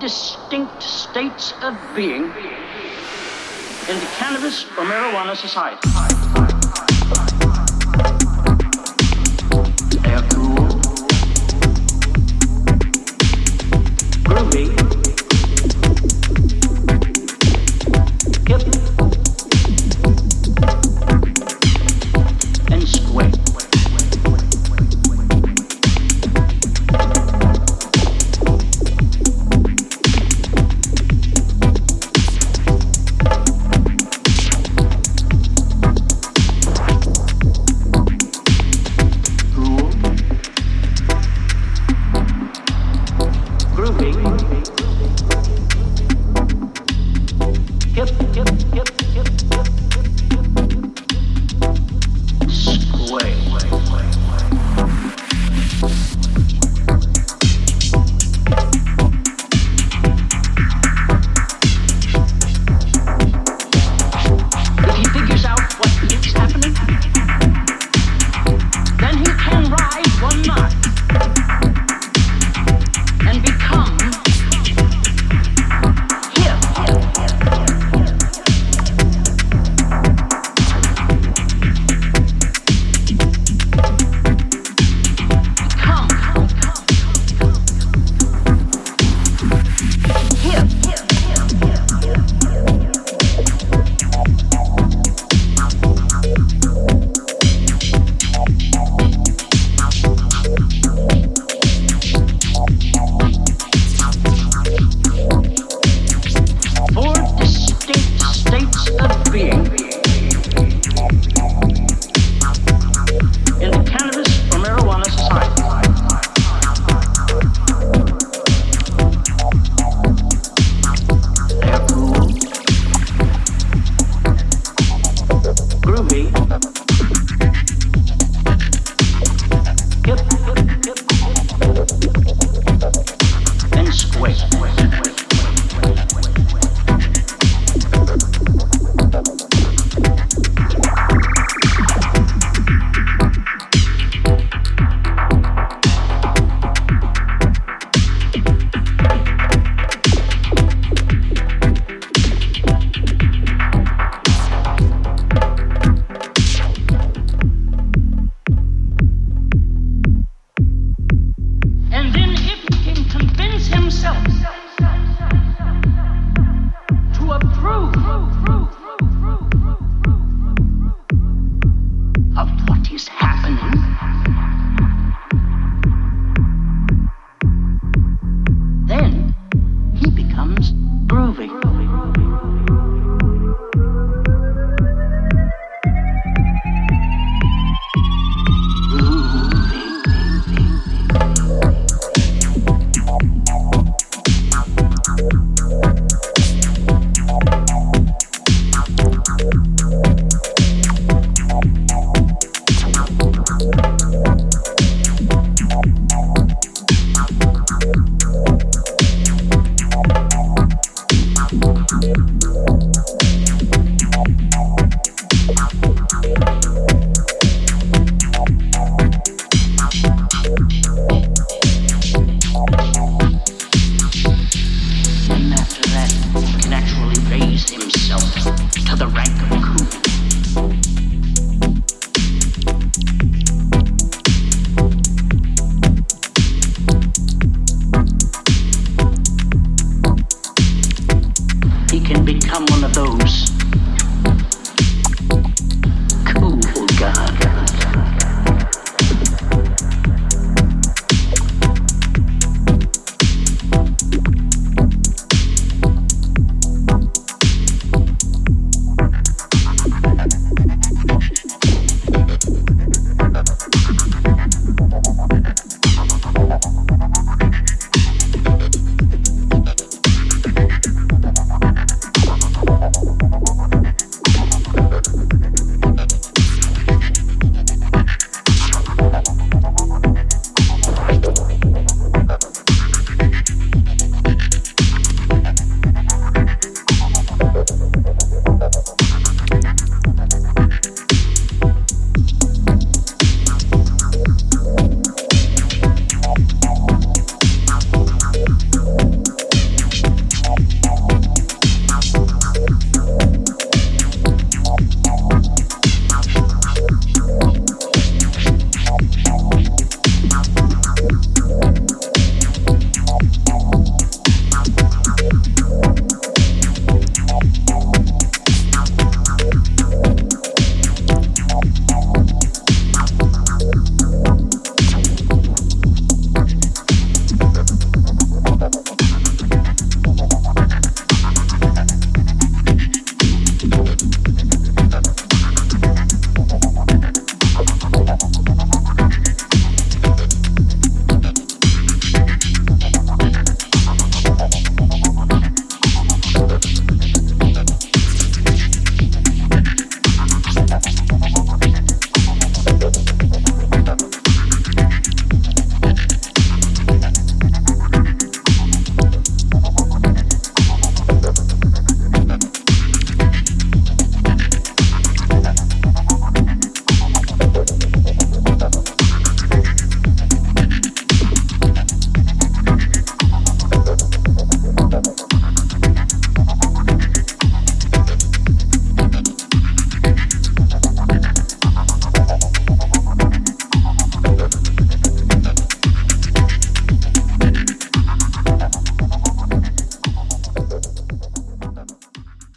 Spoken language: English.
distinct states of being in the cannabis or marijuana society.